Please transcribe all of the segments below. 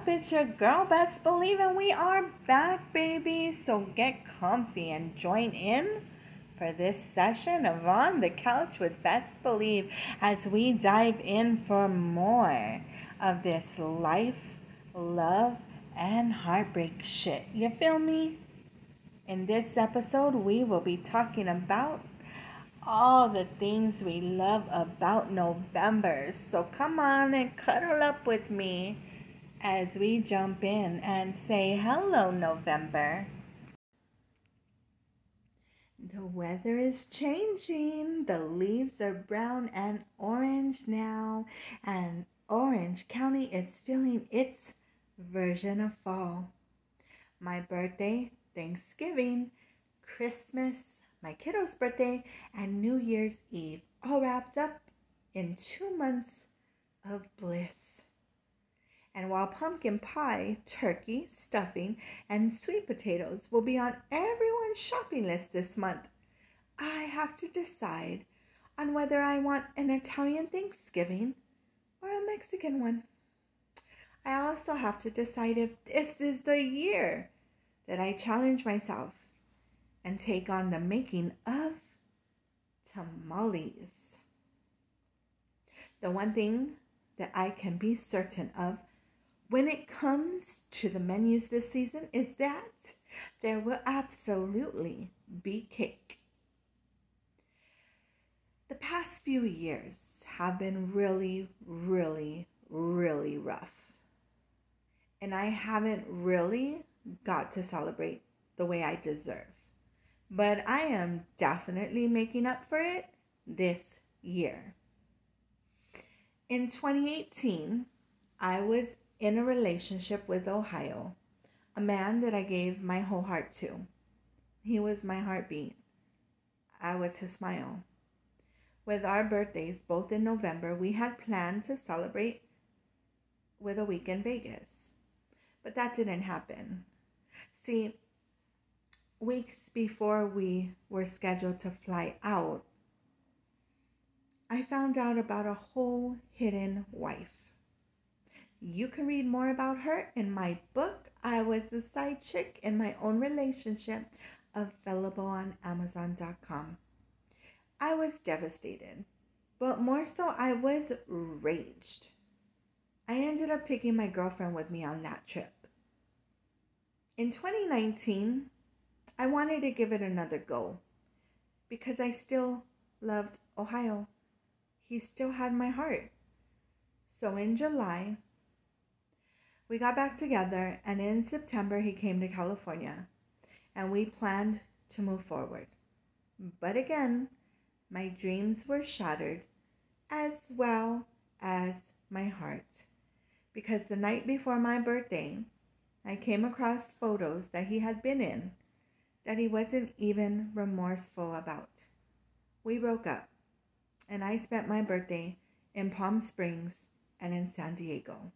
up? It's your girl, Best Believe, and we are back, baby. So get comfy and join in for this session of On the Couch with Best Believe as we dive in for more of this life, love, and heartbreak shit. You feel me? In this episode, we will be talking about all the things we love about November. So come on and cuddle up with me as we jump in and say hello, November. The weather is changing. The leaves are brown and orange now, and Orange County is feeling its version of fall. My birthday, Thanksgiving, Christmas, my kiddo's birthday, and New Year's Eve, all wrapped up in two months of bliss. While pumpkin pie, turkey, stuffing, and sweet potatoes will be on everyone's shopping list this month, I have to decide on whether I want an Italian Thanksgiving or a Mexican one. I also have to decide if this is the year that I challenge myself and take on the making of tamales. The one thing that I can be certain of when it comes to the menus this season is that there will absolutely be cake. The past few years have been really, really, really rough. And I haven't really got to celebrate the way I deserve. But I am definitely making up for it this year. In 2018, I was in a relationship with Ohio, a man that I gave my whole heart to. He was my heartbeat. I was his smile. With our birthdays both in November, we had planned to celebrate with a week in Vegas. But that didn't happen. See, weeks before we were scheduled to fly out, I found out about a whole hidden wife. You can read more about her in my book. I was the side chick in my own relationship, available on Amazon.com. I was devastated, but more so, I was raged. I ended up taking my girlfriend with me on that trip. In 2019, I wanted to give it another go because I still loved Ohio. He still had my heart. So in July, we got back together, and in September, he came to California and we planned to move forward. But again, my dreams were shattered as well as my heart. Because the night before my birthday, I came across photos that he had been in that he wasn't even remorseful about. We broke up, and I spent my birthday in Palm Springs and in San Diego.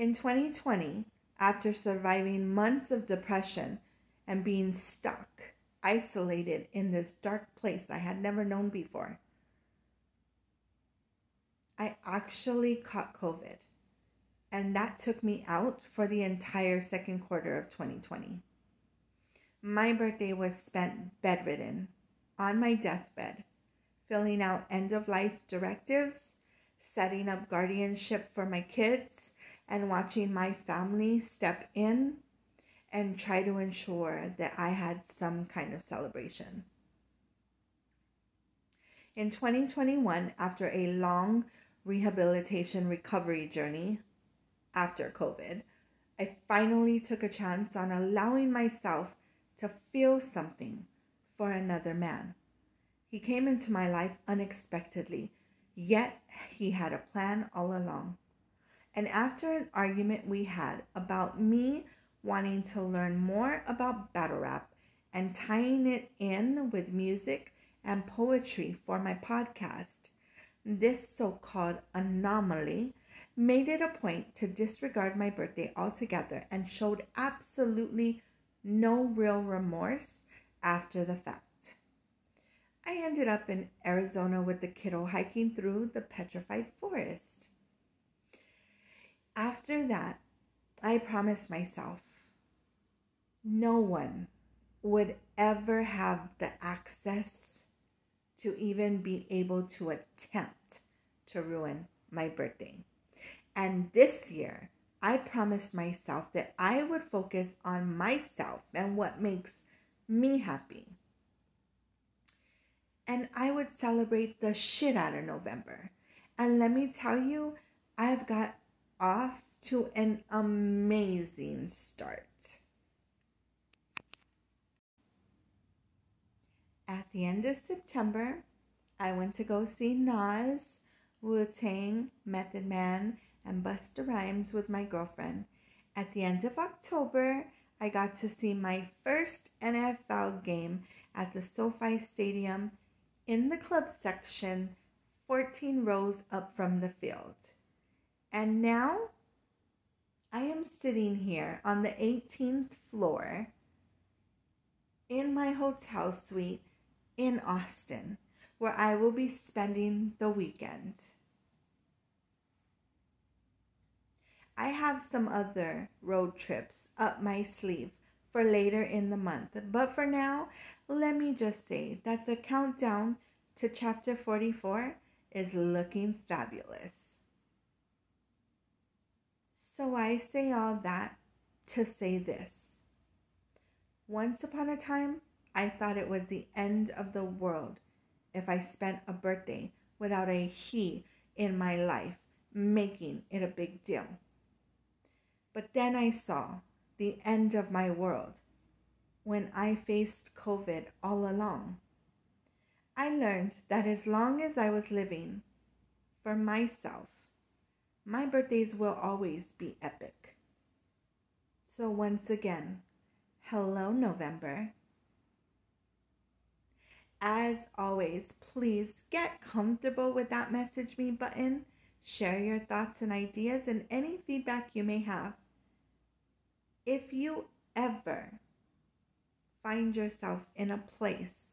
In 2020, after surviving months of depression and being stuck, isolated in this dark place I had never known before, I actually caught COVID. And that took me out for the entire second quarter of 2020. My birthday was spent bedridden, on my deathbed, filling out end of life directives, setting up guardianship for my kids, and watching my family step in and try to ensure that I had some kind of celebration. In 2021, after a long rehabilitation recovery journey after COVID, I finally took a chance on allowing myself to feel something for another man. He came into my life unexpectedly, yet he had a plan all along. And after an argument we had about me wanting to learn more about battle rap and tying it in with music and poetry for my podcast, this so called anomaly made it a point to disregard my birthday altogether and showed absolutely no real remorse after the fact. I ended up in Arizona with the kiddo hiking through the petrified forest After that, I promised myself no one would ever have the access to even be able to attempt to ruin my birthday. And this year, I promised myself that I would focus on myself and what makes me happy. And I would celebrate the shit out of November. And let me tell you, I've got off to an amazing start. At the end of September, I went to go see Nas, Wu Tang, Method Man, and Busta Rhymes with my girlfriend. At the end of October, I got to see my first NFL game at the SoFi Stadium in the club section, 14 rows up from the field. And now I am sitting here on the 18th floor in my hotel suite in Austin, where I will be spending the weekend. I have some other road trips up my sleeve for later in the month, but for now, let me just say that the countdown to chapter 44 is looking fabulous. So I say all that to say this. Once upon a time, I thought it was the end of the world if I spent a birthday without a he in my life making it a big deal. But then I saw the end of my world when I faced COVID all along. I learned that as long as I was living for myself, my birthdays will always be epic. So, once again, hello, November. As always, please get comfortable with that message me button Share your thoughts and ideas and any feedback you may have. If you ever find yourself in a place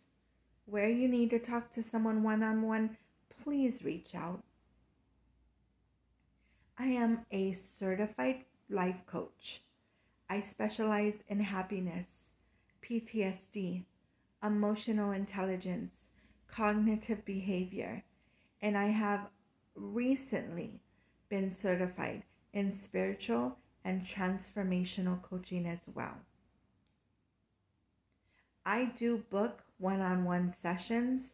where you need to talk to someone one on one, please reach out. I am a certified life coach. I specialize in happiness, PTSD, emotional intelligence, cognitive behavior, and I have recently been certified in spiritual and transformational coaching as well. I do book one on one sessions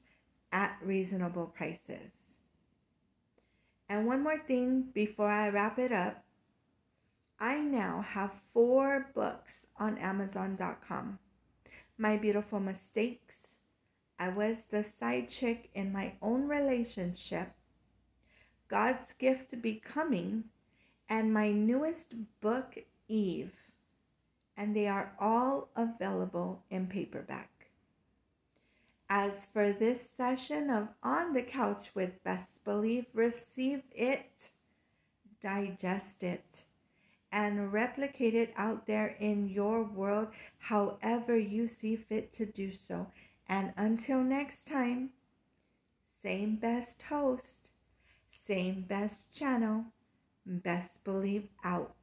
at reasonable prices. And one more thing before I wrap it up I now have four books on Amazon.com My Beautiful Mistakes. I was the side chick in my own relationship God's Gift Becoming, and my newest book, Eve. And they are all available in paperback. As for this session of On the Couch with Best Believe, receive it, digest it, and replicate it out there in your world however you see fit to do so. And until next time, same best host same best channel. Best believe out.